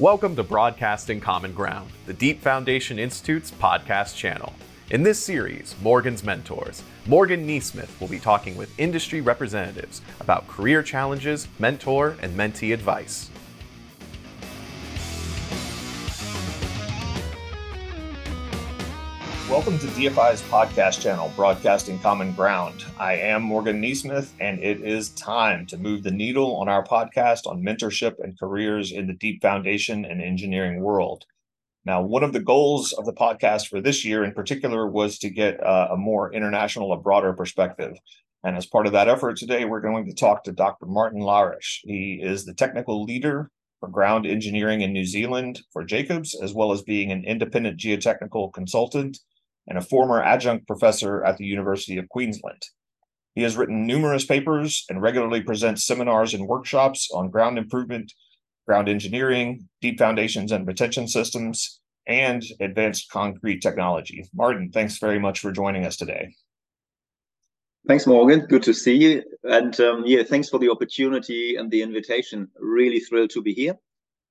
Welcome to Broadcasting Common Ground, the Deep Foundation Institute's podcast channel. In this series, Morgan's Mentors, Morgan Neesmith will be talking with industry representatives about career challenges, mentor, and mentee advice. Welcome to DFI's podcast channel, Broadcasting Common Ground. I am Morgan Neesmith, and it is time to move the needle on our podcast on mentorship and careers in the deep foundation and engineering world. Now, one of the goals of the podcast for this year in particular was to get uh, a more international, a broader perspective. And as part of that effort today, we're going to talk to Dr. Martin Larisch. He is the technical leader for ground engineering in New Zealand for Jacobs, as well as being an independent geotechnical consultant and a former adjunct professor at the University of Queensland. He has written numerous papers and regularly presents seminars and workshops on ground improvement, ground engineering, deep foundations and retention systems, and advanced concrete technology. Martin, thanks very much for joining us today. Thanks, Morgan. Good to see you. And um, yeah, thanks for the opportunity and the invitation. Really thrilled to be here.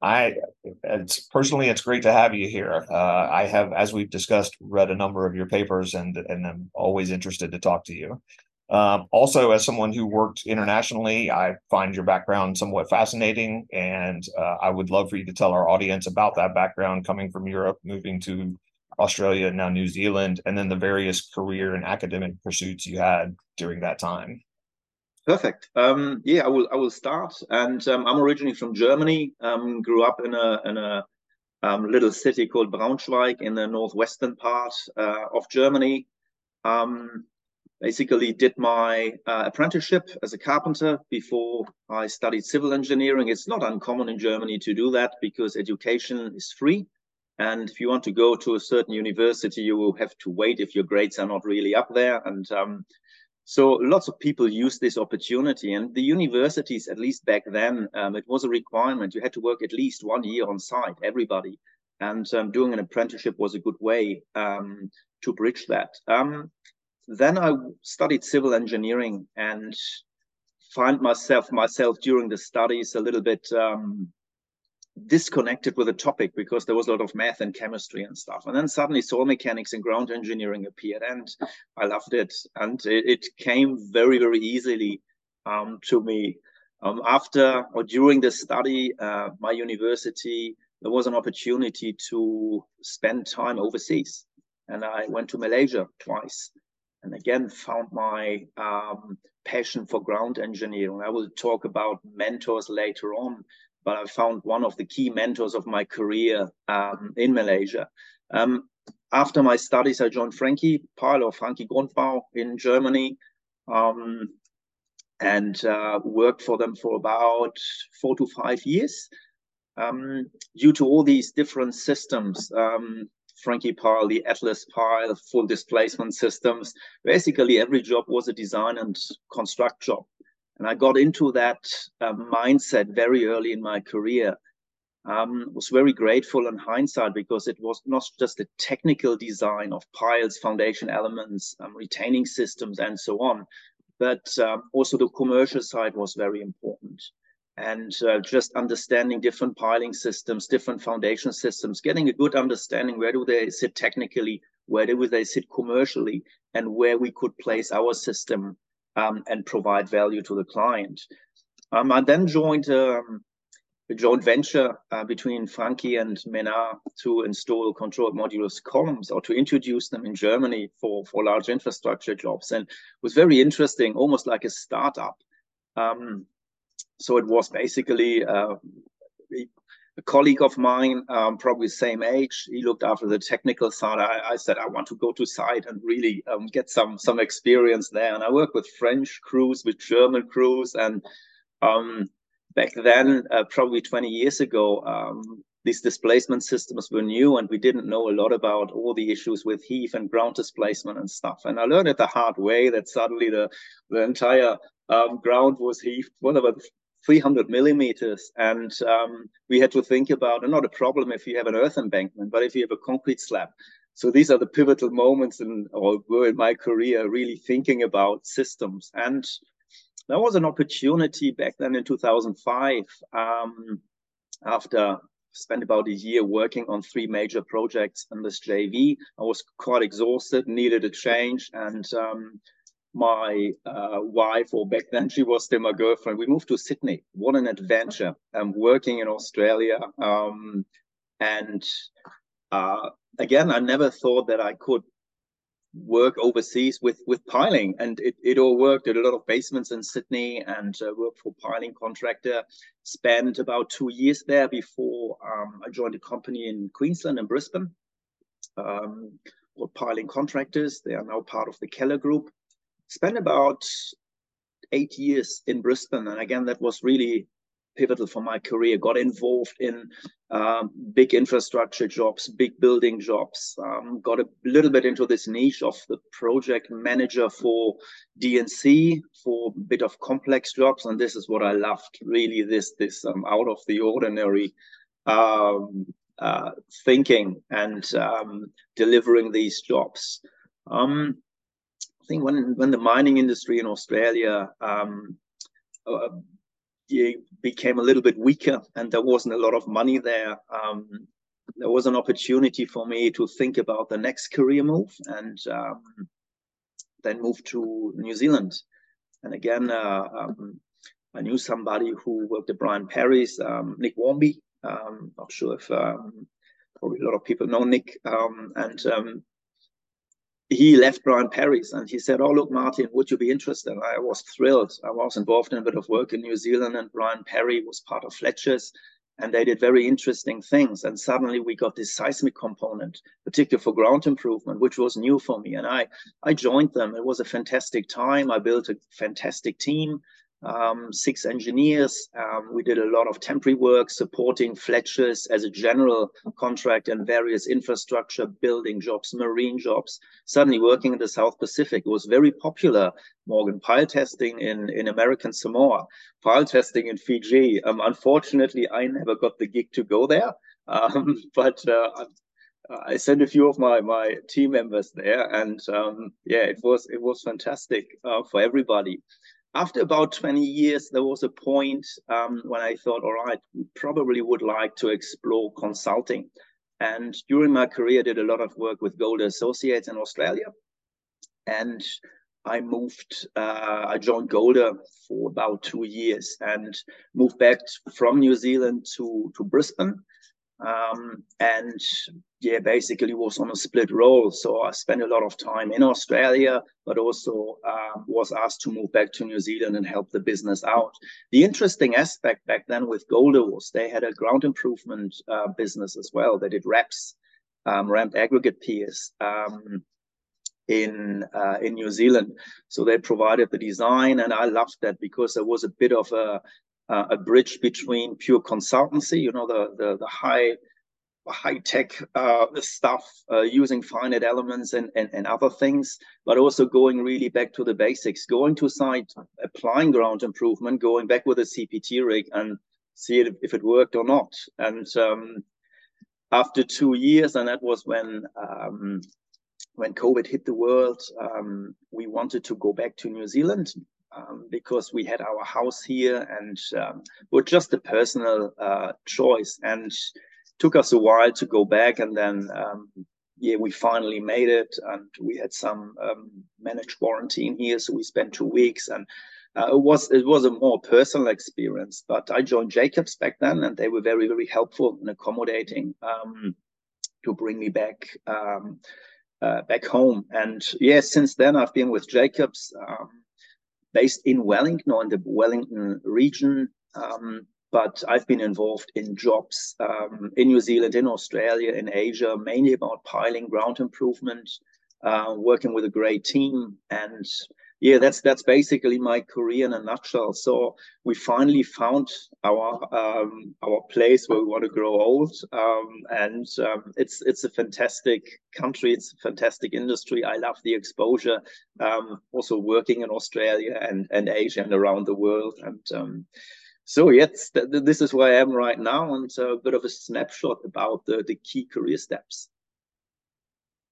I it's personally it's great to have you here. Uh, I have, as we've discussed, read a number of your papers and and I'm always interested to talk to you. Um, also, as someone who worked internationally, I find your background somewhat fascinating, and uh, I would love for you to tell our audience about that background coming from Europe, moving to Australia, now New Zealand, and then the various career and academic pursuits you had during that time. Perfect. Um, yeah, I will. I will start. And um, I'm originally from Germany. Um, grew up in a in a um, little city called Braunschweig in the northwestern part uh, of Germany. Um, basically, did my uh, apprenticeship as a carpenter before I studied civil engineering. It's not uncommon in Germany to do that because education is free. And if you want to go to a certain university, you will have to wait if your grades are not really up there. And um, so lots of people use this opportunity, and the universities, at least back then, um, it was a requirement. You had to work at least one year on site, everybody, and um, doing an apprenticeship was a good way um, to bridge that. Um, then I studied civil engineering and find myself myself during the studies a little bit um, disconnected with the topic because there was a lot of math and chemistry and stuff. And then suddenly soil mechanics and ground engineering appeared, and I loved it. And it, it came very, very easily um, to me. Um, after or during the study, uh, my university, there was an opportunity to spend time overseas. And I went to Malaysia twice and again found my um, passion for ground engineering. I will talk about mentors later on but I found one of the key mentors of my career um, in Malaysia. Um, after my studies, I joined Franki Pahl of Franki Grundbau in Germany um, and uh, worked for them for about four to five years. Um, due to all these different systems, um, Franki Pahl, the Atlas Pile, full displacement systems, basically every job was a design and construct job. And I got into that uh, mindset very early in my career. Um, was very grateful in hindsight because it was not just the technical design of piles, foundation elements, um, retaining systems, and so on, but um, also the commercial side was very important. And uh, just understanding different piling systems, different foundation systems, getting a good understanding where do they sit technically, where do they sit commercially, and where we could place our system um, and provide value to the client. Um, I then joined um, a joint venture uh, between Franki and Menard to install controlled modulus columns or to introduce them in Germany for, for large infrastructure jobs. And it was very interesting, almost like a startup. Um, so it was basically uh, colleague of mine, um, probably same age, he looked after the technical side. I, I said I want to go to site and really um, get some some experience there. And I worked with French crews, with German crews, and um, back then, uh, probably 20 years ago, um, these displacement systems were new, and we didn't know a lot about all the issues with heave and ground displacement and stuff. And I learned it the hard way that suddenly the the entire um, ground was heaved, whatever 300 millimeters. And um, we had to think about, not a problem if you have an earth embankment, but if you have a concrete slab. So these are the pivotal moments in, or were in my career, really thinking about systems. And there was an opportunity back then in 2005, um, after spent about a year working on three major projects in this JV. I was quite exhausted, needed a change, and um, my uh, wife, or back then she was still my girlfriend, we moved to Sydney. What an adventure! I'm working in Australia, um, and uh, again, I never thought that I could work overseas with with piling. And it, it all worked. Did a lot of basements in sydney and uh, worked for piling contractor. Spent about two years there before um, i joined a company in queensland and brisbane um, piling contractors. They are now part of the keller group spent about eight years in brisbane and again that was really pivotal for my career. Got involved in um, big infrastructure jobs, big building jobs. Um, got a little bit into this niche of the project manager for D&C for a bit of complex jobs, and this is what I loved. Really, this this um, out of the ordinary. Um, uh, thinking and um, delivering these jobs. Um, think when when the mining industry in Australia um, uh, became a little bit weaker and there wasn't a lot of money there, um, there was an opportunity for me to think about the next career move and um, then move to New Zealand. And again, uh, um, I knew somebody who worked at Brian Perry's, um, Nick Warmby. Um, not sure if probably a lot of people know Nick. and he left Brian Perry's and he said, Oh, look, Martin, would you be interested? I was thrilled. I was involved in a bit of work in New Zealand, and Brian Perry was part of Fletcher's, and they did very interesting things. And suddenly we got this seismic component, particularly for ground improvement, which was new for me. And I, I joined them. It was a fantastic time. I built a fantastic team um, six engineers. Um, we did a lot of temporary work supporting Fletcher's as a general contract and various infrastructure building jobs, marine jobs. Suddenly working in the South Pacific it was very popular. Morgan pile testing in, in American Samoa, pile testing in Fiji. Um, unfortunately, I never got the gig to go there, um, but uh, I sent a few of my my team members there, and um, yeah, it was it was fantastic uh, for everybody after about 20 years, there was a point um, when I thought, all right, probably would like to explore consulting. And during my career, did a lot of work with Golder Associates in Australia. And I moved, uh, I joined Golder for about two years and moved back from New Zealand to, to Brisbane um, and yeah, basically was on a split role. So I spent a lot of time in Australia, but also uh, was asked to move back to New Zealand and help the business out. The interesting aspect back then with Golder was they had a ground improvement uh, business as well. They did RAPs, um, rammed aggregate piers. Um, in uh, in New Zealand. So they provided the design, and I loved that because there was a bit of a uh, a bridge between pure consultancy, you know, the the, the high high tech uh, stuff uh, using finite elements and, and, and other things, but also going really back to the basics, going to site, applying ground improvement, going back with a CPT rig and see it, if it worked or not. And um, after two years, and that was when um, when COVID hit the world, um, we wanted to go back to New Zealand um, because we had our house here and um, were just a personal uh, choice and took us a while to go back and then um, yeah we finally made it and we had some um, managed quarantine here. So we spent two weeks and uh, it was it was a more personal experience but i joined jacobs back then and they were very very helpful and accommodating um, to bring me back um, uh, back home. And yes yeah, since then i've been with jacobs um, based in Wellington or in the Wellington region. Um, but I've been involved in jobs um, in New Zealand, in Australia, in Asia, mainly about piling, ground improvement, uh, working with a great team, and yeah, that's that's basically my career in a nutshell. So we finally found our um, our place where we want to grow old, um, and um, it's it's a fantastic country. It's a fantastic industry. I love the exposure. Um, also working in Australia and and Asia and around the world, and um, so yes, th- this is where I am right now, and a bit of a snapshot about the the key career steps.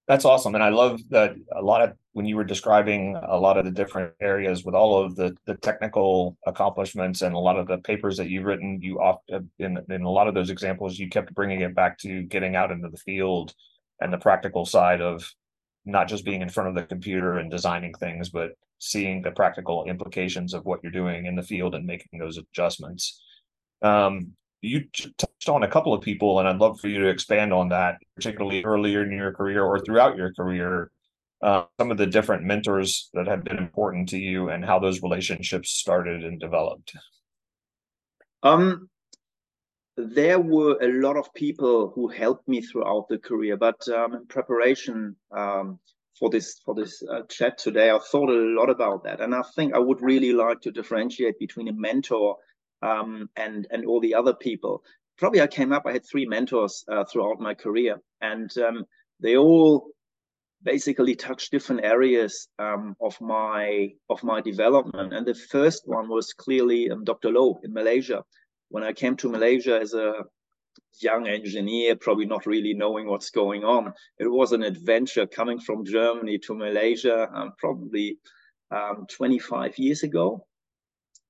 That's awesome. And I love that a lot of when you were describing a lot of the different areas with all of the the technical accomplishments and a lot of the papers that you've written, you often in in a lot of those examples, you kept bringing it back to getting out into the field and the practical side of not just being in front of the computer and designing things, but seeing the practical implications of what you're doing in the field and making those adjustments. Um, you touched on a couple of people, and I'd love for you to expand on that, particularly earlier in your career or throughout your career. Uh, some of the different mentors that have been important to you and how those relationships started and developed. Um, there were a lot of people who helped me throughout the career, but um, in preparation um, for this for this uh, chat today, I thought a lot about that, and I think I would really like to differentiate between a mentor um, and and all the other people. Probably I came up. I had three mentors uh, throughout my career, and um, they all basically touched different areas um, of my of my development. And the first one was clearly um, Dr. Low in Malaysia. When I came to Malaysia as a young engineer, probably not really knowing what's going on, it was an adventure coming from Germany to Malaysia, um, probably um, 25 years ago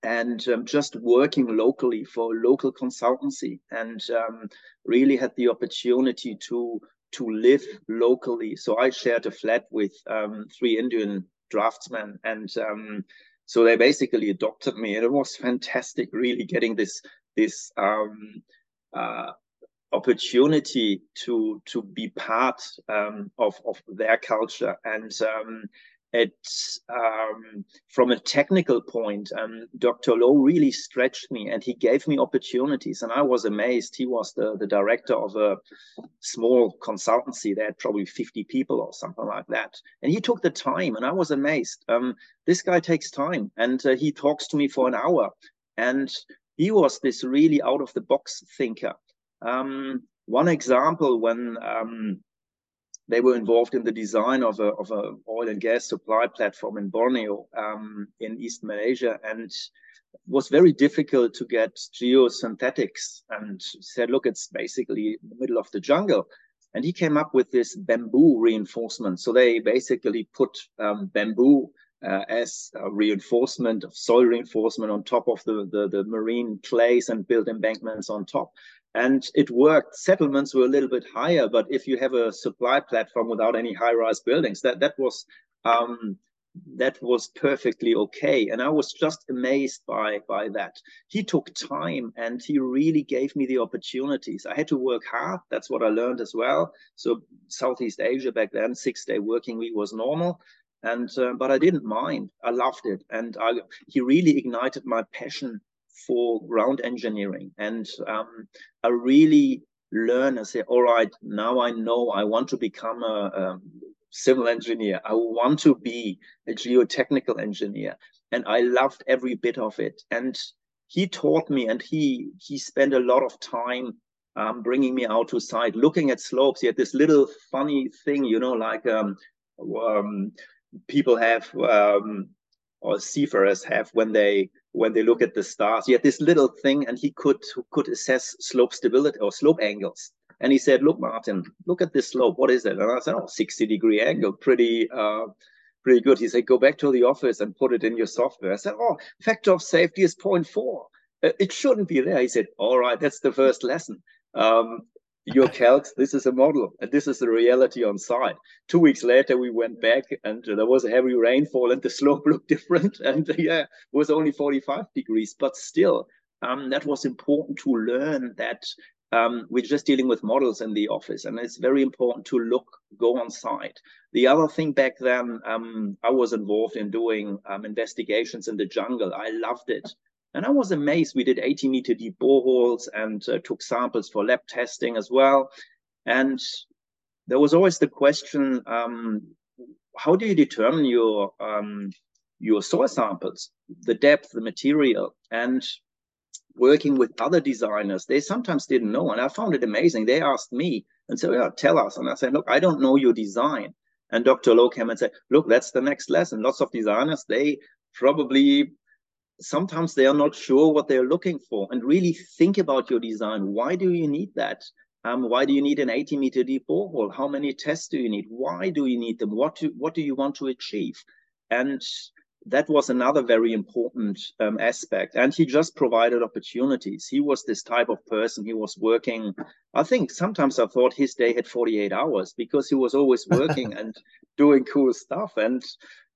and um, just working locally for local consultancy and um, really had the opportunity to to live locally. So i shared a flat with um, three indian draftsmen and um, so they basically adopted me and it was fantastic really getting this this um, uh, opportunity to to be part um, of of their culture. And it um, from a technical point um, dr low really stretched me and he gave me opportunities and i was amazed. He was the, the director of a small consultancy they had probably 50 people or something like that. And he took the time and i was amazed. Um, this guy takes time and uh, he talks to me for an hour and he was this really out of the box thinker. Um, one example when um, they were involved in the design of a of a oil and gas supply platform in Borneo um, in East Malaysia, and was very difficult to get geosynthetics. And said, look, it's basically the middle of the jungle. And he came up with this bamboo reinforcement. So they basically put um, bamboo uh, as reinforcement of soil reinforcement on top of the, the, the marine clays and built embankments on top and it worked. Settlements were a little bit higher, but if you have a supply platform without any high-rise buildings, that that was um, that was perfectly okay. And I was just amazed by by that. He took time and he really gave me the opportunities. I had to work hard. That's what I learned as well. So Southeast Asia back then, six-day working week was normal. And uh, but I didn't mind. I loved it, and I, he really ignited my passion for ground engineering. And um, I really learn and say, all right, now I know I want to become a, a civil engineer. I want to be a geotechnical engineer. And I loved every bit of it. And he taught me and he he spent a lot of time um, bringing me out to site, looking at slopes. He had this little funny thing, you know, like um, um, people have um, or seafarers have when they when they look at the stars. He had this little thing, and he could could assess slope stability or slope angles. And he said, "Look, Martin, look at this slope. What is it?" And I said, "Oh, 60 degree angle, pretty." Uh, pretty good. He said, go back to the office and put it in your software. I said, oh, factor of safety is 0.4. Uh, it shouldn't be there. He said, all right, that's the first lesson. Um, your calcs, this is a model, and this is the reality on site. Two weeks later, we went back, and there was a heavy rainfall, and the slope looked different. And yeah, it was only 45 degrees, but still, um, that was important to learn that um, we're just dealing with models in the office, and it's very important to look, go on site. The other thing back then, um, I was involved in doing um, investigations in the jungle. I loved it. And I was amazed. We did 80 meter deep boreholes and uh, took samples for lab testing as well. And there was always the question, um, how do you determine your um, your soil samples, the depth, the material, and working with other designers, they sometimes didn't know. And I found it amazing. They asked me and said, yeah, tell us. And I said, look, I don't know your design. And Dr. Low came and said, look, that's the next lesson. Lots of designers, they probably sometimes they are not sure what they're looking for and really think about your design why do you need that Um, why do you need an 80 meter deep borehole? How many tests do you need? Why do you need them? What do, what do you want to achieve? And that was another very important um, aspect. And he just provided opportunities. He was this type of person. He was working. I think sometimes I thought his day had 48 hours because he was always working and doing cool stuff. And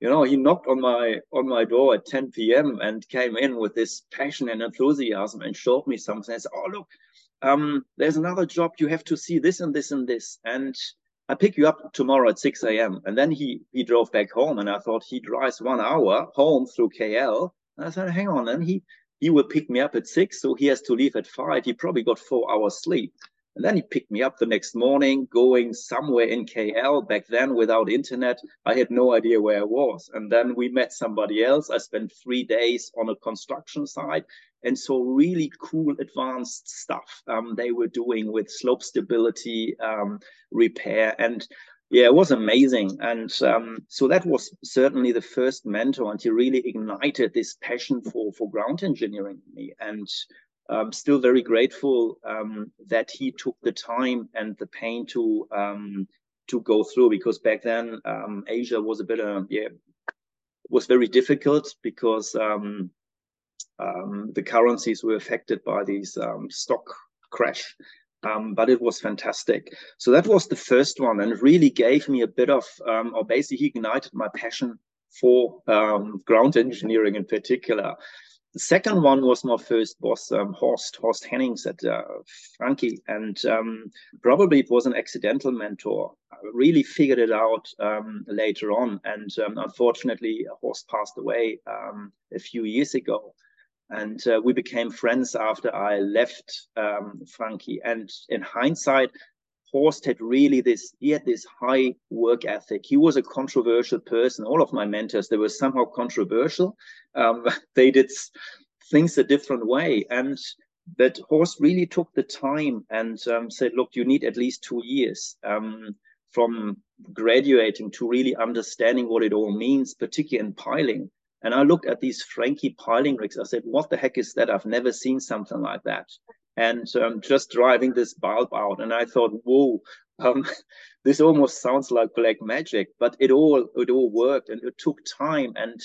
you know, he knocked on my on my door at 10 p.m. and came in with this passion and enthusiasm and showed me something. I said, "Oh, look, um, there's another job. You have to see this and this and this. And I pick you up tomorrow at 6 a.m. And then he he drove back home, and I thought he drives one hour home through KL. And I said, hang on, and he he will pick me up at six, so he has to leave at five. He probably got four hours sleep. And then he picked me up the next morning, going somewhere in KL. Back then, without internet, I had no idea where I was. And then we met somebody else. I spent three days on a construction site and so really cool advanced stuff um, they were doing with slope stability um, repair and yeah it was amazing and um, so that was certainly the first mentor and he really ignited this passion for for ground engineering in me and I'm still very grateful um, that he took the time and the pain to um, to go through because back then um, Asia was a bit uh, yeah was very difficult because um, um, the currencies were affected by these um, stock crash. Um, but it was fantastic. So that was the first one, and really gave me a bit of, um, or basically ignited my passion for um, ground engineering in particular. The second one was my first boss, um, Horst, Horst Hennings at uh, Franki, and um, probably it was an accidental mentor. I really figured it out um, later on, and um, unfortunately, Horst passed away um, a few years ago and uh, we became friends after I left um, Franki. And in hindsight, Horst had really this, he had this high work ethic. He was a controversial person. All of my mentors, they were somehow controversial. Um, they did things a different way. And that Horst really took the time and um, said, look, you need at least two years um, from graduating to really understanding what it all means, particularly in piling. And I looked at these Franke piling rigs. I said, what the heck is that? I've never seen something like that. And um, just driving this bulb out. And I thought, whoa, um, this almost sounds like black magic, but it all, it all worked and it took time. And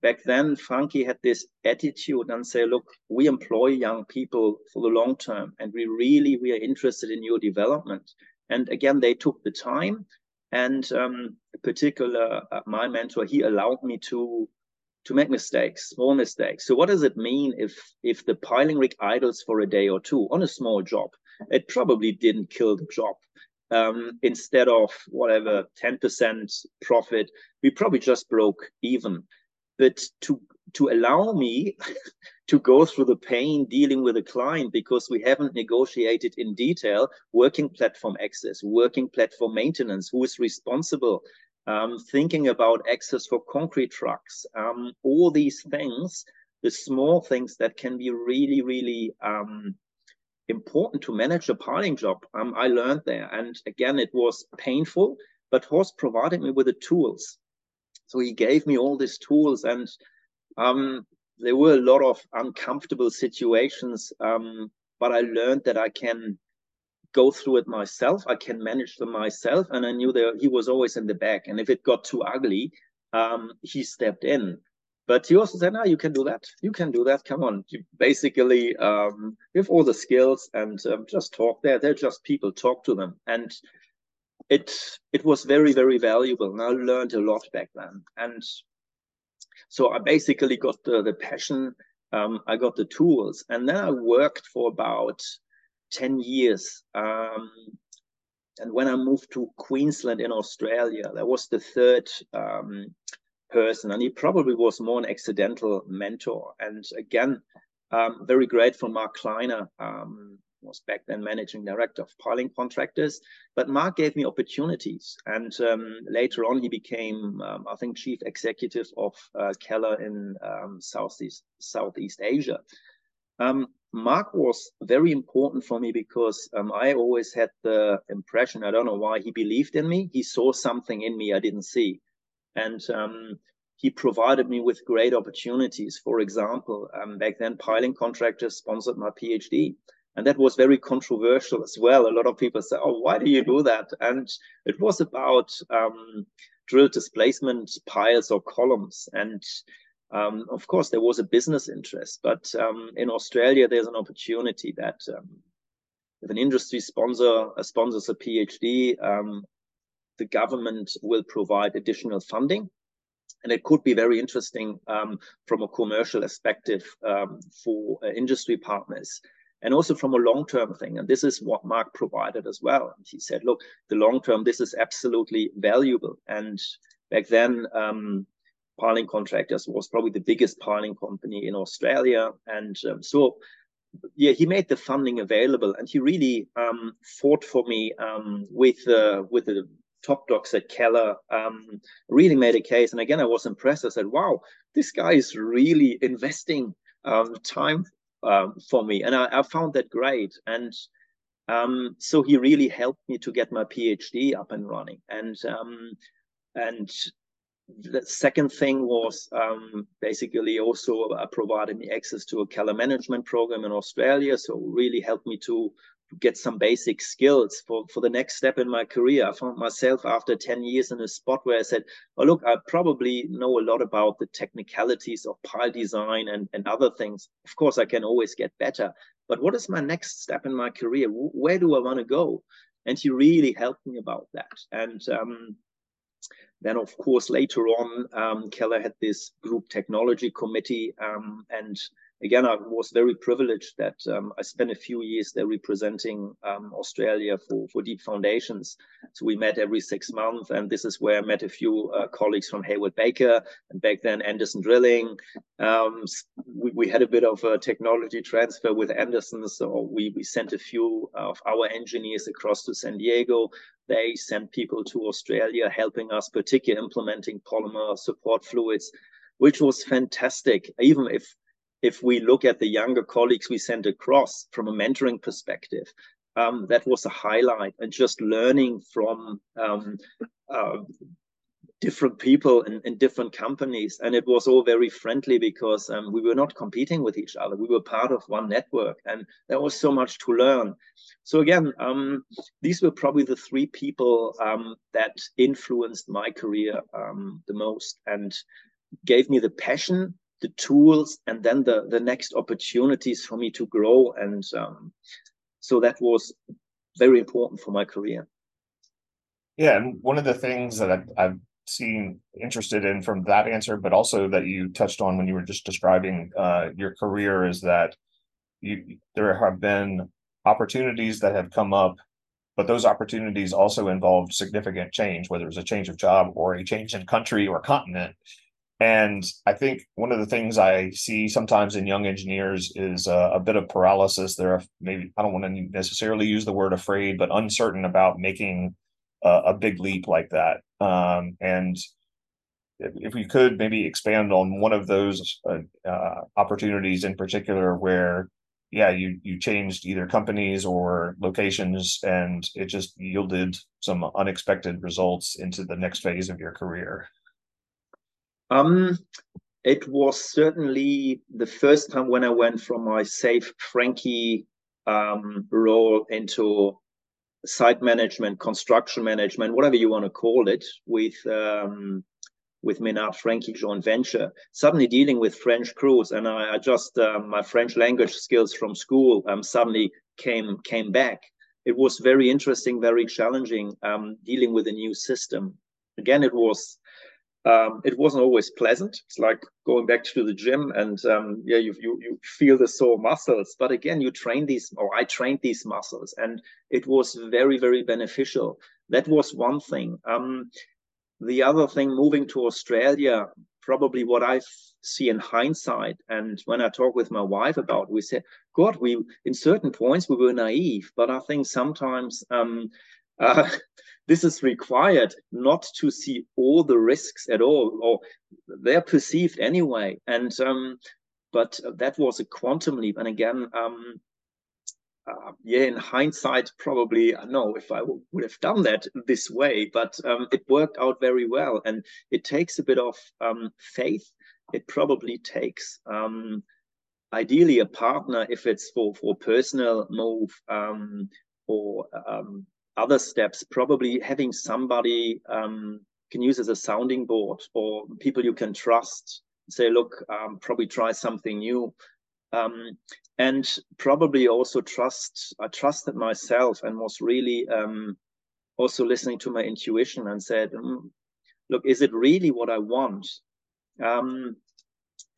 back then Franki had this attitude and say, look, we employ young people for the long term and we really, we are interested in your development. And again, they took the time and um, particular, uh, my mentor, he allowed me to to make mistakes, small mistakes. So what does it mean if if the piling rig idles for a day or two on a small job? It probably didn't kill the job. Um, instead of whatever 10% profit, we probably just broke even. But to to allow me to go through the pain dealing with a client because we haven't negotiated in detail working platform access, working platform maintenance, who is responsible, um, thinking about access for concrete trucks, um, all these things, the small things that can be really, really um, important to manage a piling job. Um, I learned there. And again, it was painful, but Horst provided me with the tools. So he gave me all these tools and um, there were a lot of uncomfortable situations, um, but I learned that I can go through it myself. I can manage them myself. And I knew that he was always in the back. And if it got too ugly, um, he stepped in. But he also said, no, you can do that. You can do that. Come on. You basically, um, have all the skills and um, just talk there. They're just people, talk to them. And it it was very, very valuable. And I learned a lot back then. And so I basically got the, the passion. Um, I got the tools. And then I worked for about 10 years. Um, and when I moved to Queensland in Australia, that was the third um, person, and he probably was more an accidental mentor. And again, um, very grateful, Mark Kleiner um, was back then managing director of piling contractors. But Mark gave me opportunities, and um, later on he became, um, I think, chief executive of uh, Keller in um, Southeast Southeast Asia. Um, Mark was very important for me because um, I always had the impression, I don't know why, he believed in me. He saw something in me I didn't see. And um, he provided me with great opportunities. For example, um, back then, piling contractors sponsored my PhD. and that was very controversial as well. A lot of people say, "Oh, why do you do that?" And it was about um, drill displacement piles or columns, and um, of course there was a business interest. But um, in Australia, there's an opportunity that um, if an industry sponsor uh, sponsors a PhD, um, the government will provide additional funding and it could be very interesting um, from a commercial perspective um, for uh, industry partners and also from a long-term thing. And this is what Mark provided as well. He said, look, the long-term, this is absolutely valuable. And back then, um, piling contractors was probably the biggest piling company in Australia. And um, so, yeah, he made the funding available, and he really um, fought for me um, with uh, with the top docs at Keller um, really made a case. And again, I was impressed. I said, wow, this guy is really investing um, time um, for me. And I, I, found that great. And so he really helped me to get my PhD up and running. And and the second thing was um, basically also uh, provided me access to a Keller management program in Australia. So really helped me to get some basic skills for, for the next step in my career. I found myself after 10 years in a spot where I said, oh, look, I probably know a lot about the technicalities of pile design and, and other things. Of course, I can always get better. But what is my next step in my career? Where do I want to go? And he really helped me about that. And um, then, of course, later on, um, Keller had this group technology committee, um, and again, I was very privileged that um, I spent a few years there representing um, Australia for, for Deep Foundations. So we met every six months, and this is where I met a few uh, colleagues from Hayward Baker, and back then Anderson Drilling. Um, we, we, had a bit of a technology transfer with Anderson, so we, we sent a few of our engineers across to San Diego. They sent people to Australia, helping us, particularly implementing polymer support fluids which was fantastic. Even if if we look at the younger colleagues we sent across from a mentoring perspective, um, that was a highlight and just learning from um, uh, different people in, different companies. And it was all very friendly because um, we were not competing with each other. We were part of one network and there was so much to learn. So again, um, these were probably the three people um, that influenced my career um, the most and gave me the passion the tools and then the the next opportunities for me to grow. And um, so that was very important for my career. Yeah and one of the things that I've, I've seen interested in from that answer but also that you touched on when you were just describing uh, your career is that you there have been opportunities that have come up but those opportunities also involved significant change whether it's a change of job or a change in country or continent and I think one of the things I see sometimes in young engineers is a, bit of paralysis. They're maybe, I don't want to necessarily use the word afraid, but uncertain about making a, big leap like that. Um, and if, if, we could maybe expand on one of those uh, uh, opportunities in particular where yeah you you changed either companies or locations and it just yielded some unexpected results into the next phase of your career um, it was certainly the first time when I went from my safe Franki um, role into site management, construction management, whatever you want to call it, with um, with Menard Franki joint venture. Suddenly dealing with French crews, and I, I just um, my French language skills from school um, suddenly came came back. It was very interesting, very challenging um, dealing with a new system. Again, it was um, it wasn't always pleasant. It's like going back to the gym and um, yeah, you, you you feel the sore muscles. But again, you train these, or I trained these muscles, and it was very very beneficial. That was one thing. Um, the other thing, moving to Australia, probably what I see in hindsight, and when I talk with my wife about, we said, God, we in certain points we were naive, but I think sometimes. Uh, this is required not to see all the risks at all, or they're perceived anyway. And um, but that was a quantum leap. And again, um, uh, yeah, in hindsight, probably I know if I w- would have done that this way, but um, it worked out very well. And it takes a bit of um, faith. It probably takes um, ideally a partner if it's for for personal move um, or um, other steps. Probably having somebody um, can use as a sounding board or people you can trust. Say, look, um, probably try something new. Um, and probably also trust i trusted myself and was really um, also listening to my intuition and said mm, look is it really what i want um,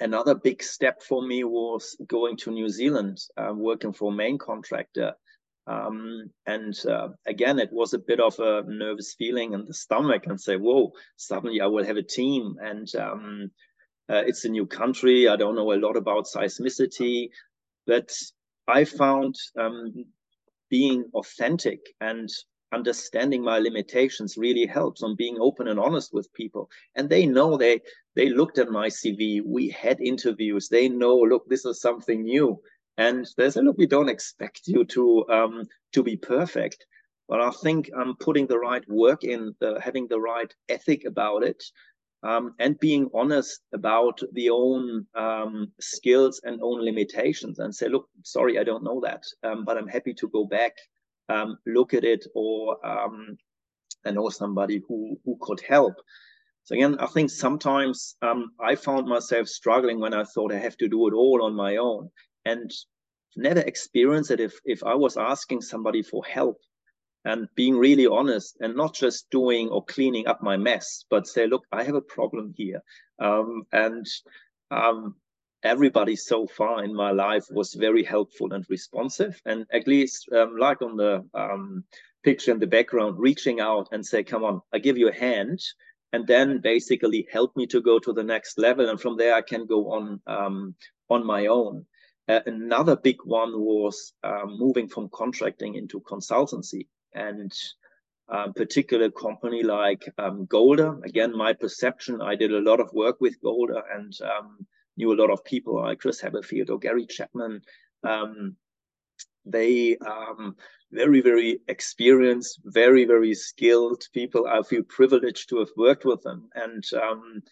another big step for me was going to new zealand uh, working for a main contractor um, and uh, again it was a bit of a nervous feeling in the stomach and say whoa suddenly i will have a team and um, uh, it's a new country. I don't know a lot about seismicity. But I found um, being authentic and understanding my limitations really helps on being open and honest with people and they know they they looked at my cv we had interviews they know look this is something new and they said look we don't expect you to um to be perfect but i think um, putting the right work in the having the right ethic about it um, and being honest about the own um, skills and own limitations and say, look, sorry, I don't know that, um, but I'm happy to go back, um, look at it, or um, I know somebody who who could help. So again, I think sometimes um, I found myself struggling when I thought I have to do it all on my own, and never experienced it if if I was asking somebody for help and being really honest and not just doing or cleaning up my mess, but say, look, I have a problem here. Um, and um, everybody so far in my life was very helpful and responsive. And at least, um, like on the um, picture in the background, reaching out and say, come on, I give you a hand. And then basically help me to go to the next level. And from there, I can go on um, on my own. Uh, another big one was uh, moving from contracting into consultancy and um, particular company like um, Golder. Again, my perception, I did a lot of work with Golder and um, knew a lot of people like Chris Haberfield or Gary Chapman. Um, they um, very, very experienced, very, very skilled people. I feel privileged to have worked with them. And um,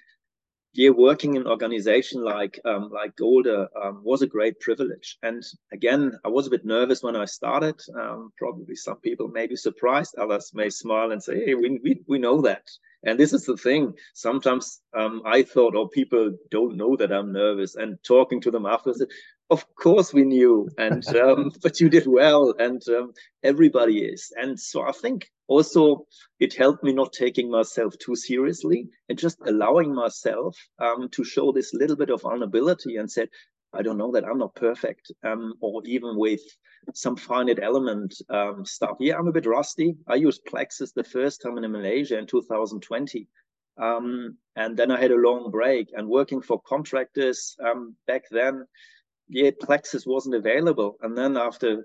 yeah, working in an organization like um, like Golder um, was a great privilege. And again, I was a bit nervous when I started. Um, probably some people may be surprised, others may smile and say, "Hey, we we, we know that." And this is the thing. Sometimes um, I thought, oh, people don't know that I'm nervous. And talking to them after, said, of course we knew, and um, but you did well, and um, everybody is. And so I think also it helped me not taking myself too seriously and just allowing myself um, to show this little bit of vulnerability and said, I don't know that I'm not perfect, um, or even with some finite element um, stuff. Yeah, I'm a bit rusty. I used PLAXIS the first time in Malaysia in 2020. Um, and then I had a long break and working for contractors um, back then. Yeah, PLAXIS wasn't available. And then after a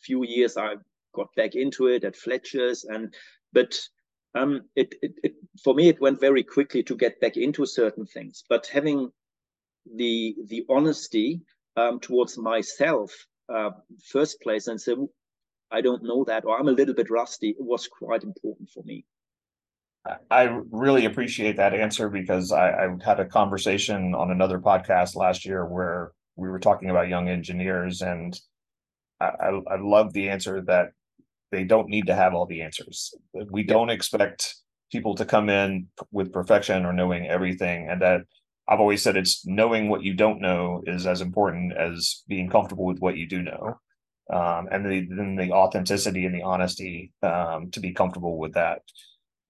few years, I got back into it at Fletcher's. And but um, it, it, it for me it went very quickly to get back into certain things. But having the the honesty um, towards myself uh, first place and say I don't know that or I'm a little bit rusty it was quite important for me. I really appreciate that answer because I, I had a conversation on another podcast last year where we were talking about young engineers and I, I, I love the answer that they don't need to have all the answers. We don't expect people to come in with perfection or knowing everything and that I've always said it's knowing what you don't know is as important as being comfortable with what you do know. Um, and the, then the authenticity and the honesty um, to be comfortable with that.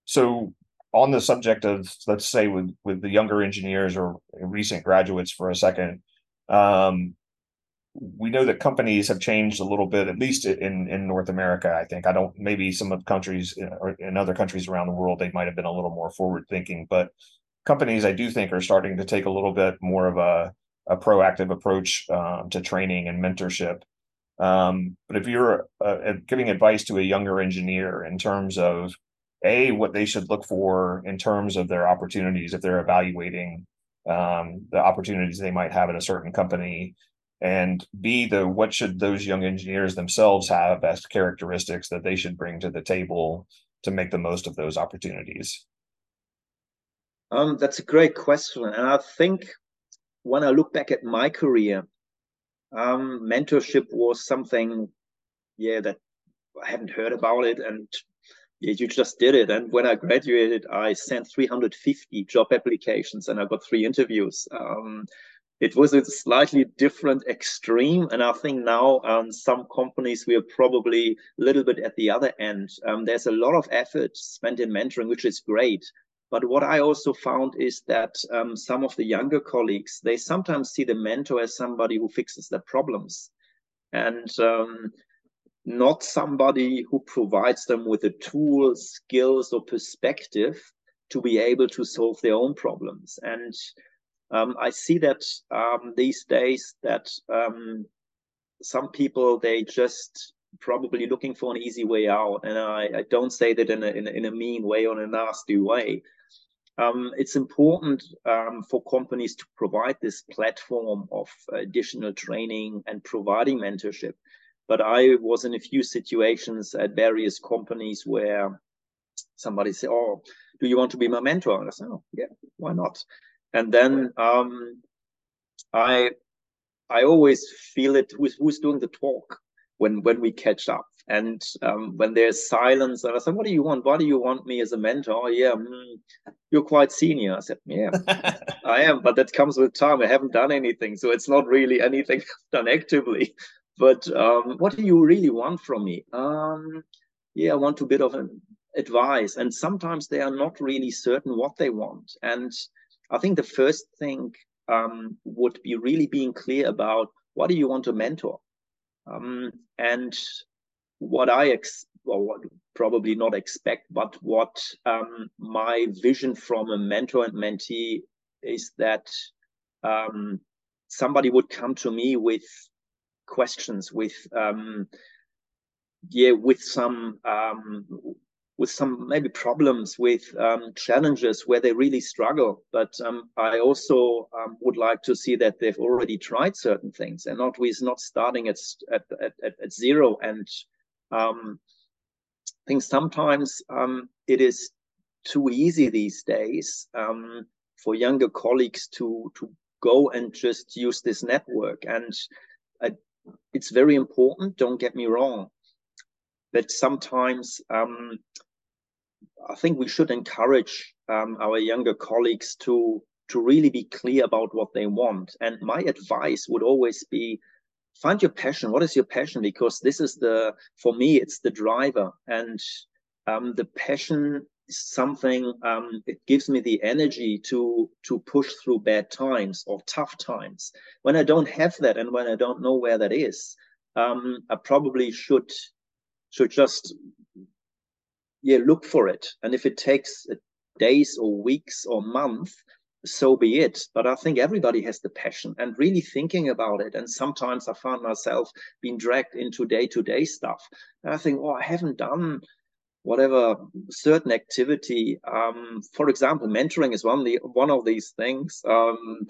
So, on the subject of let's say with with the younger engineers or recent graduates for a second, um, we know that companies have changed a little bit, at least in in North America. I think I don't maybe some of countries uh, or in other countries around the world they might have been a little more forward thinking, but companies I do think are starting to take a little bit more of a, a proactive approach um, to training and mentorship. Um, but if you're uh, giving advice to a younger engineer in terms of a what they should look for in terms of their opportunities if they're evaluating um, the opportunities they might have at a certain company and b the what should those young engineers themselves have as characteristics that they should bring to the table to make the most of those opportunities um, that's a great question. And I think when I look back at my career, um, mentorship was something, yeah, that I hadn't heard about it, and you just did it. And when I graduated, I sent 350 job applications, and I got three interviews. Um, it was a slightly different extreme, and I think now um, some companies we are probably a little bit at the other end. Um, there's a lot of effort spent in mentoring, which is great. But what I also found is that um, some of the younger colleagues, they sometimes see the mentor as somebody who fixes their problems and um, not somebody who provides them with the tools, skills, or perspective to be able to solve their own problems. And um, I see that um, these days that um, some people, they just probably looking for an easy way out. And I, I don't say that in a, in a, in a mean way or in a nasty way. Um, it's important um, for companies to provide this platform of additional training and providing mentorship. But I was in a few situations at various companies where somebody said, "Oh, do you want to be my mentor?" And I said, "Oh, yeah, why not?" And then um, I I always feel it. Who's who's doing the talk when when we catch up? And um, when there's silence, and I said, "What do you want? Why do you want me as a mentor?" Oh, yeah, mm, you're quite senior. I said, "Yeah, I am, but that comes with time. I haven't done anything, so it's not really anything I've done actively." But um, what do you really want from me? Um, yeah, I want a bit of an advice, and sometimes they are not really certain what they want. And I think the first thing um, would be really being clear about what do you want to mentor, um, and what I ex what probably not expect, but what um, my vision from a mentor and mentee is that um, somebody would come to me with questions, with um, yeah, with some um, with some maybe problems, with um, challenges where they really struggle. But um, I also um, would like to see that they've already tried certain things and not with not starting at at, at, at zero and um, I think sometimes um, it is too easy these days um, for younger colleagues to to go and just use this network, and I, it's very important. Don't get me wrong, but sometimes um, I think we should encourage um, our younger colleagues to to really be clear about what they want. And my advice would always be find your passion. What is your passion? Because this is the, for me, it's the driver. And um, the passion something, um, it gives me the energy to, to push through bad times or tough times. When I don't have that and when I don't know where that is, um, I probably should, should just, yeah, look for it. And if it takes days or weeks or months, so be it. But I think everybody has the passion and really thinking about it. And sometimes I find myself being dragged into day to day stuff. And I think, oh, I haven't done whatever certain activity. Um, for example, mentoring is one, the, one of these things. Um,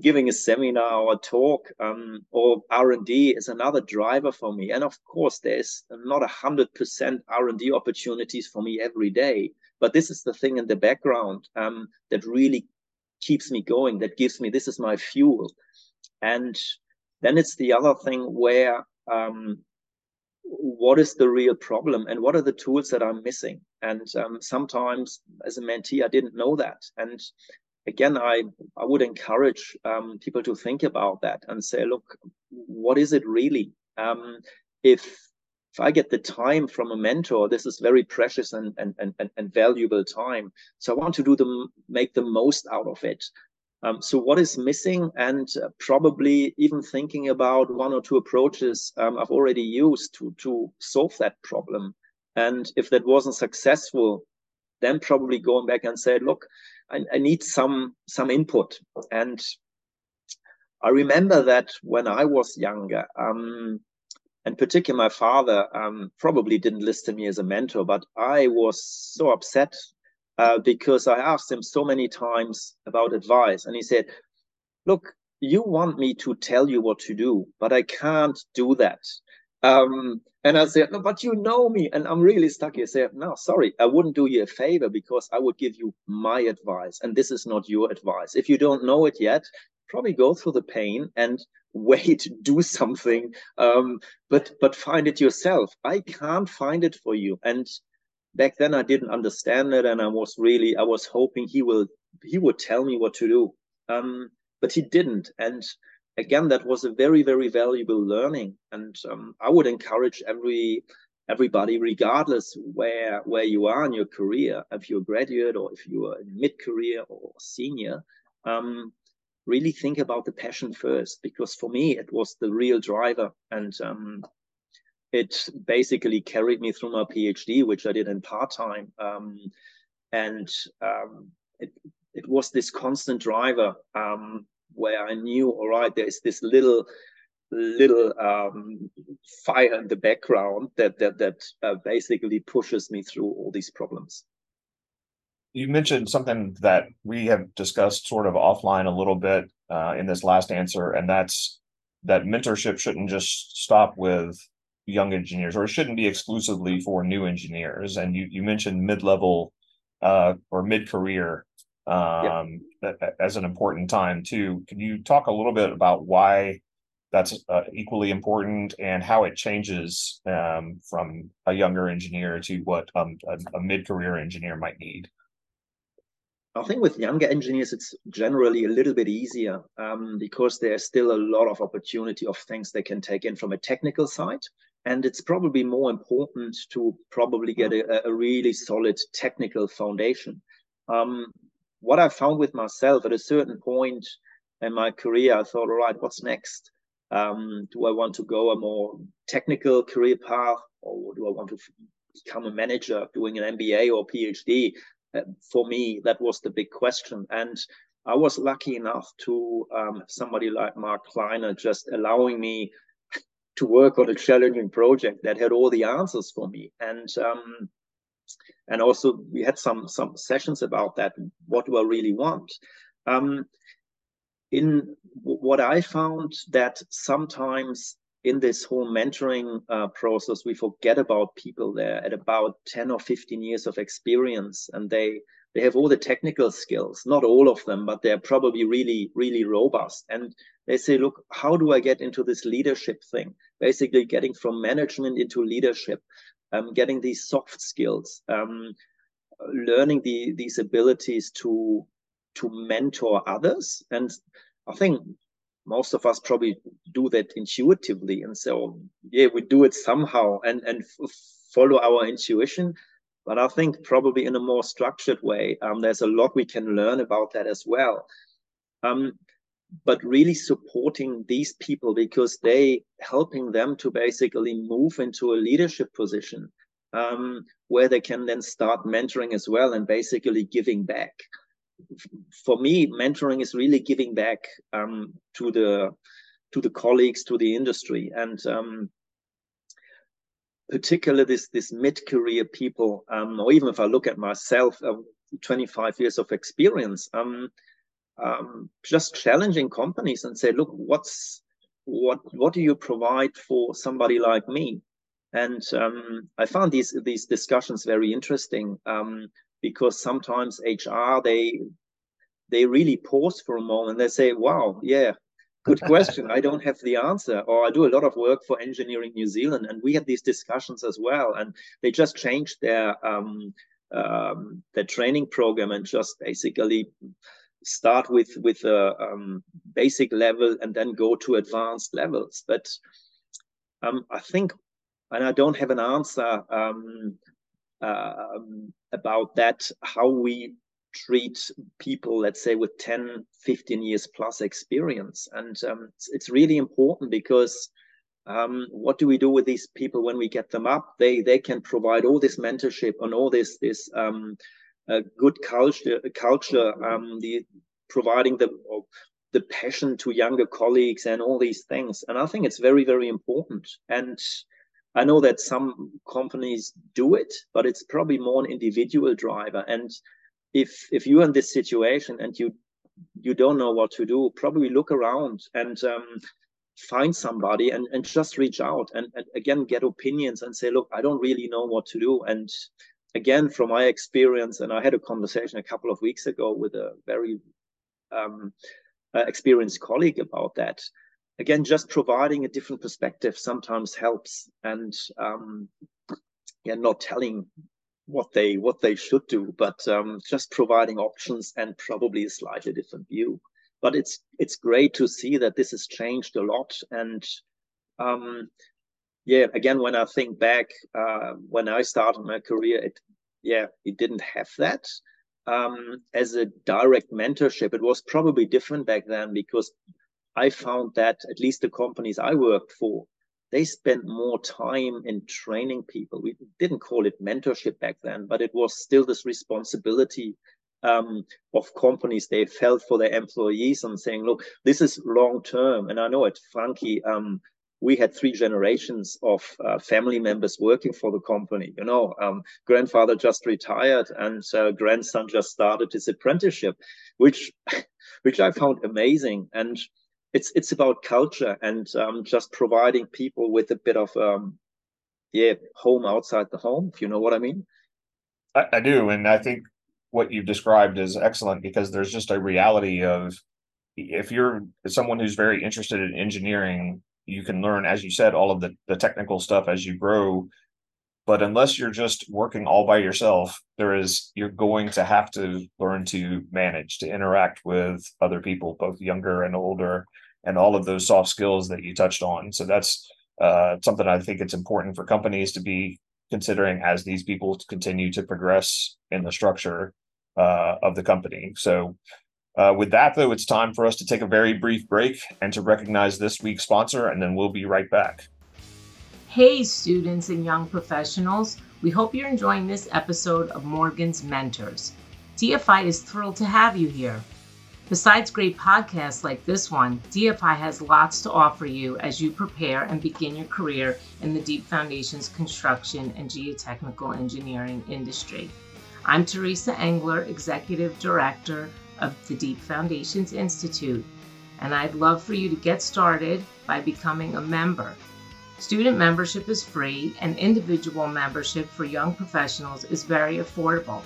giving a seminar or a talk um, or r&d is another driver for me and of course there's not a hundred percent r&d opportunities for me every day but this is the thing in the background um, that really keeps me going, that gives me this is my fuel. And then it's the other thing where um, what is the real problem and what are the tools that I'm missing? And um, sometimes as a mentee, I didn't know that. And again, I, I would encourage um, people to think about that and say, look, what is it really? Um, if if I get the time from a mentor, this is very precious and, and, and, and valuable time. So I want to do the make the most out of it. Um, so what is missing and uh, probably even thinking about one or two approaches um, I've already used to, to solve that problem. And if that wasn't successful, then probably going back and say, look, I, I need some, some input. And I remember that when I was younger, um, and particularly my father um, probably didn't list me as a mentor, but I was so upset uh, because I asked him so many times about advice, and he said, "Look, you want me to tell you what to do, but I can't do that." Um, and I said, "No, but you know me, and I'm really stuck." He said, "No, sorry, I wouldn't do you a favor because I would give you my advice, and this is not your advice. If you don't know it yet, probably go through the pain and wait do something um, but but find it yourself i can't find it for you and back then i didn't understand it and i was really i was hoping he will he would tell me what to do. Um, but he didn't. And again that was a very very valuable learning. And um, i would encourage every everybody regardless where where you are in your career if you're a graduate or if you are in mid-career or senior um, really think about the passion first because for me it was the real driver. And um, it basically carried me through my phd which i did in part-time um, and um, it, it was this constant driver um, where i knew all right there's this little little um, fire in the background that that that uh, basically pushes me through all these problems. You mentioned something that we have discussed sort of offline a little bit uh, in this last answer, and that's that mentorship shouldn't just stop with young engineers, or it shouldn't be exclusively for new engineers. And you you mentioned mid level uh, or mid career um, yeah. as an important time too. Can you talk a little bit about why? That's uh, equally important, and how it changes um, from a younger engineer to what um, a, a mid-career engineer might need. I think with younger engineers, it's generally a little bit easier um, because there's still a lot of opportunity of things they can take in from a technical side. And it's probably more important to probably get a, a really solid technical foundation. Um, what I found with myself at a certain point in my career, I thought, all right, what's next? Um, do I want to go a more technical career path or do I want to become a manager doing an MBA or PhD? For me, that was the big question. And I was lucky enough to um, somebody like Mark Kleiner just allowing me to work on a challenging project that had all the answers for me. And um, and also we had some some sessions about that. What do I really want? Um, in what I found that sometimes in this whole mentoring uh, process, we forget about people there at about 10 or 15 years of experience, and they they have all the technical skills, not all of them, but they're probably really, really robust. And they say, look, how do I get into this leadership thing? Basically, getting from management into leadership, um, getting these soft skills, um, learning the, these abilities to to mentor others. And I think most of us probably do that intuitively. And so yeah we do it somehow and and follow our intuition. But i think probably in a more structured way um, there's a lot we can learn about that as well. Um, but really supporting these people because they helping them to basically move into a leadership position um, where they can then start mentoring as well and basically giving back for me, mentoring is really giving back um, to the to the colleagues, to the industry, and um, particularly this this mid-career people, um, or even if I look at myself, uh, 25 years of experience, um, um, just challenging companies and say, look, what's what what do you provide for somebody like me? And um, I found these these discussions very interesting because sometimes HR they they really pause for a moment. They say, "Wow, yeah, good question. I don't have the answer." Or I do a lot of work for Engineering New Zealand, and we had these discussions as well. And they just changed their um, um, their training program and just basically start with with a um, basic level and then go to advanced levels. But um, I think, and I don't have an answer um, about that how we treat people let's say with 10 15 years plus experience. And um, it's, it's, really important because um, what do we do with these people when we get them up? They they can provide all this mentorship and all this this um, uh, good culture culture um, the providing the the passion to younger colleagues and all these things. And i think it's very very important. And I know that some companies do it, but it's probably more an individual driver. And if if you're in this situation and you you don't know what to do, probably look around and um, find somebody and, and just reach out and, and again get opinions and say, look, I don't really know what to do. And again, from my experience, and I had a conversation a couple of weeks ago with a very um, uh, experienced colleague about that again, just providing a different perspective sometimes helps, and um, yeah, not telling what they what they should do, but um, just providing options and probably a slightly different view. But it's it's great to see that this has changed a lot, and um, yeah, again, when I think back uh, when I started my career, it yeah, it didn't have that. Um, as a direct mentorship, it was probably different back then because I found that at least the companies I worked for, they spent more time in training people. We didn't call it mentorship back then, but it was still this responsibility um, of companies. They felt for their employees and saying, look, this is long term. And I know at Franki, um, we had three generations of uh, family members working for the company. You know, um, grandfather just retired and uh, grandson just started his apprenticeship, which, which I found amazing. And it's it's about culture and um, just providing people with a bit of um, yeah home outside the home if you know what i mean. I, I do and i think what you've described is excellent because there's just a reality of if you're someone who's very interested in engineering you can learn as you said all of the, the technical stuff as you grow. But unless you're just working all by yourself there is you're going to have to learn to manage to interact with other people both younger and older and all of those soft skills that you touched on. So that's uh, something I think it's important for companies to be considering as these people continue to progress in the structure uh, of the company. So, uh, with that, though, it's time for us to take a very brief break and to recognize this week's sponsor, and then we'll be right back. Hey, students and young professionals. We hope you're enjoying this episode of Morgan's Mentors. DFI is thrilled to have you here. Besides great podcasts like this one, DFI has lots to offer you as you prepare and begin your career in the Deep Foundations construction and geotechnical engineering industry. I'm Theresa Engler, Executive Director of the Deep Foundations Institute, and I'd love for you to get started by becoming a member. Student membership is free, and individual membership for young professionals is very affordable.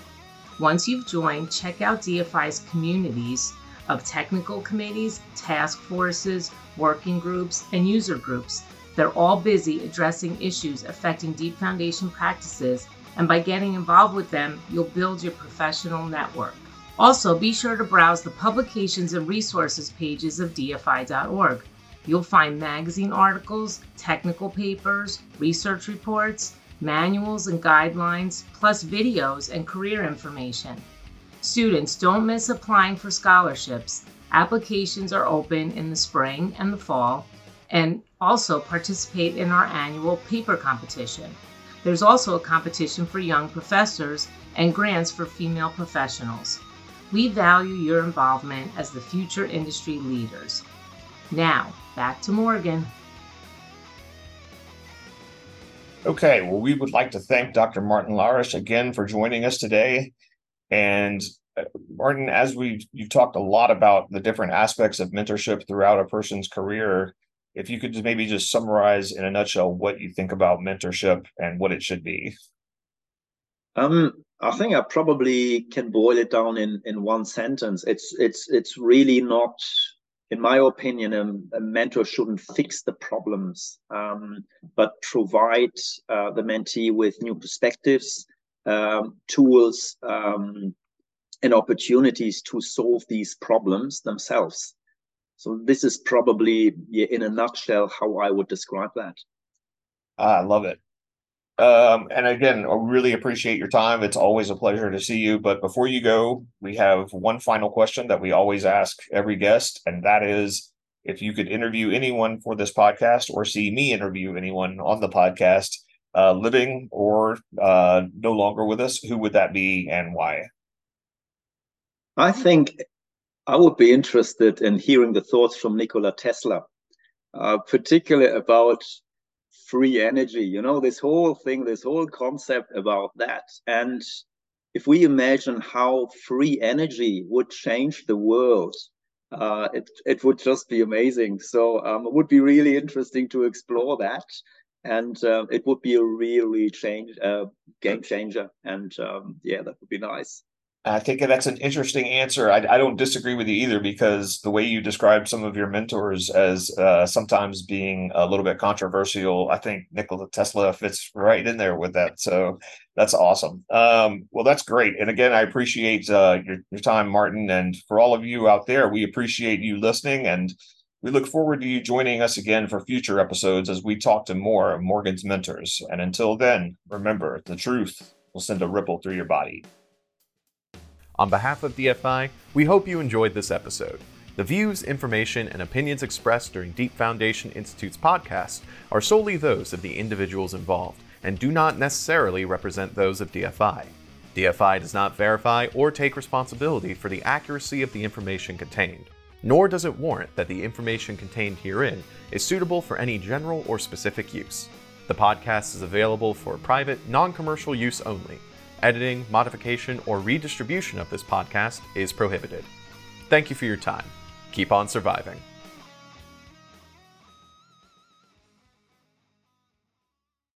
Once you've joined, check out DFI's communities of technical committees, task forces, working groups, and user groups. They're all busy addressing issues affecting deep foundation practices, and by getting involved with them, you'll build your professional network. Also, be sure to browse the publications and resources pages of DFI.org. You'll find magazine articles, technical papers, research reports, manuals and guidelines, plus videos and career information. Students, don't miss applying for scholarships. Applications are open in the spring and the fall, and also participate in our annual paper competition. There's also a competition for young professors and grants for female professionals. We value your involvement as the future industry leaders. Now, back to Morgan. Okay, well, we would like to thank Dr. Martin Larisch again for joining us today. And uh, Martin, as we you've talked a lot about the different aspects of mentorship throughout a person's career, if you could maybe just summarize in a nutshell what you think about mentorship and what it should be. Um, I think I probably can boil it down in in one sentence. It's it's it's really not, in my opinion, a, a mentor shouldn't fix the problems, um, but provide uh, the mentee with new perspectives, um, tools um, and opportunities to solve these problems themselves. So this is probably, in a nutshell, how I would describe that. I love it. Um, and again, I really appreciate your time. It's always a pleasure to see you. But before you go, we have one final question that we always ask every guest, and that is if you could interview anyone for this podcast or see me interview anyone on the podcast, uh, living or uh, no longer with us, who would that be and why? I think I would be interested in hearing the thoughts from Nikola Tesla, uh, particularly about free energy. You know, this whole thing, this whole concept about that. And if we imagine how free energy would change the world, uh, it it would just be amazing. So um, it would be really interesting to explore that and um, it would be a really change uh, game changer and um, yeah that would be nice I think that's an interesting answer. I, I, don't disagree with you either because the way you described some of your mentors as uh, sometimes being a little bit controversial, I think Nikola Tesla fits right in there with that. So that's awesome. Um, well, that's great. And again, I appreciate uh, your, your time, Martin. And for all of you out there, we appreciate you listening and we look forward to you joining us again for future episodes as we talk to more of Morgan's mentors. And until then, remember the truth will send a ripple through your body. On behalf of DFI, we hope you enjoyed this episode. The views, information, and opinions expressed during Deep Foundation Institute's podcast are solely those of the individuals involved and do not necessarily represent those of DFI. DFI does not verify or take responsibility for the accuracy of the information contained, nor does it warrant that the information contained herein is suitable for any general or specific use. The podcast is available for private, non commercial use only editing, modification, or redistribution of this podcast is prohibited. Thank you for your time. Keep on surviving.